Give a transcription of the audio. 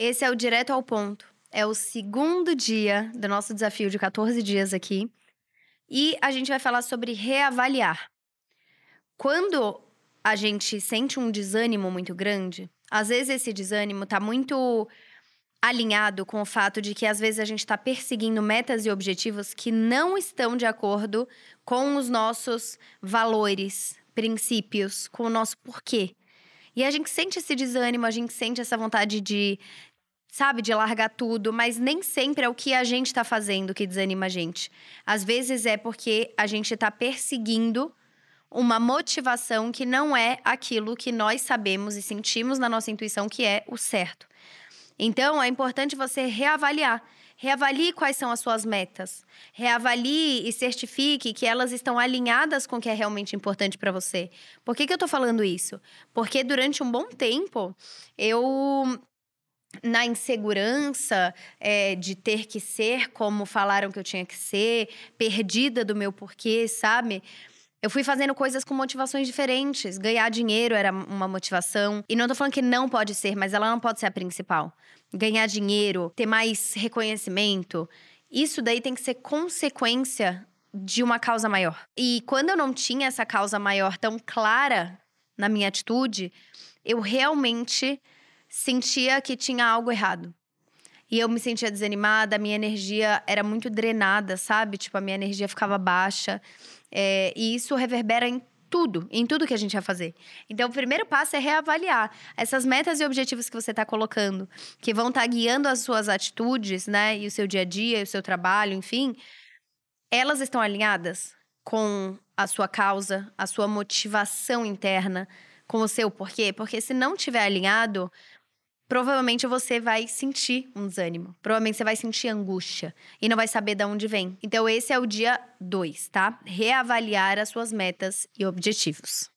Esse é o direto ao ponto. É o segundo dia do nosso desafio de 14 dias aqui. E a gente vai falar sobre reavaliar. Quando a gente sente um desânimo muito grande, às vezes esse desânimo tá muito alinhado com o fato de que às vezes a gente está perseguindo metas e objetivos que não estão de acordo com os nossos valores, princípios, com o nosso porquê. E a gente sente esse desânimo, a gente sente essa vontade de, sabe, de largar tudo, mas nem sempre é o que a gente está fazendo que desanima a gente. Às vezes é porque a gente está perseguindo uma motivação que não é aquilo que nós sabemos e sentimos na nossa intuição que é o certo. Então, é importante você reavaliar. Reavalie quais são as suas metas. Reavalie e certifique que elas estão alinhadas com o que é realmente importante para você. Por que, que eu estou falando isso? Porque durante um bom tempo, eu na insegurança é, de ter que ser como falaram que eu tinha que ser, perdida do meu porquê, sabe? Eu fui fazendo coisas com motivações diferentes. Ganhar dinheiro era uma motivação. E não tô falando que não pode ser, mas ela não pode ser a principal. Ganhar dinheiro, ter mais reconhecimento. Isso daí tem que ser consequência de uma causa maior. E quando eu não tinha essa causa maior tão clara na minha atitude, eu realmente sentia que tinha algo errado. E eu me sentia desanimada, a minha energia era muito drenada, sabe? Tipo, a minha energia ficava baixa. É, e isso reverbera em tudo, em tudo que a gente vai fazer. Então, o primeiro passo é reavaliar essas metas e objetivos que você está colocando, que vão estar tá guiando as suas atitudes, né? E o seu dia a dia, o seu trabalho, enfim. Elas estão alinhadas com a sua causa, a sua motivação interna, com o seu porquê? Porque se não tiver alinhado, provavelmente você vai sentir um desânimo. Provavelmente você vai sentir angústia e não vai saber de onde vem. Então, esse é o dia 2, tá? Reavaliar as suas metas e objetivos.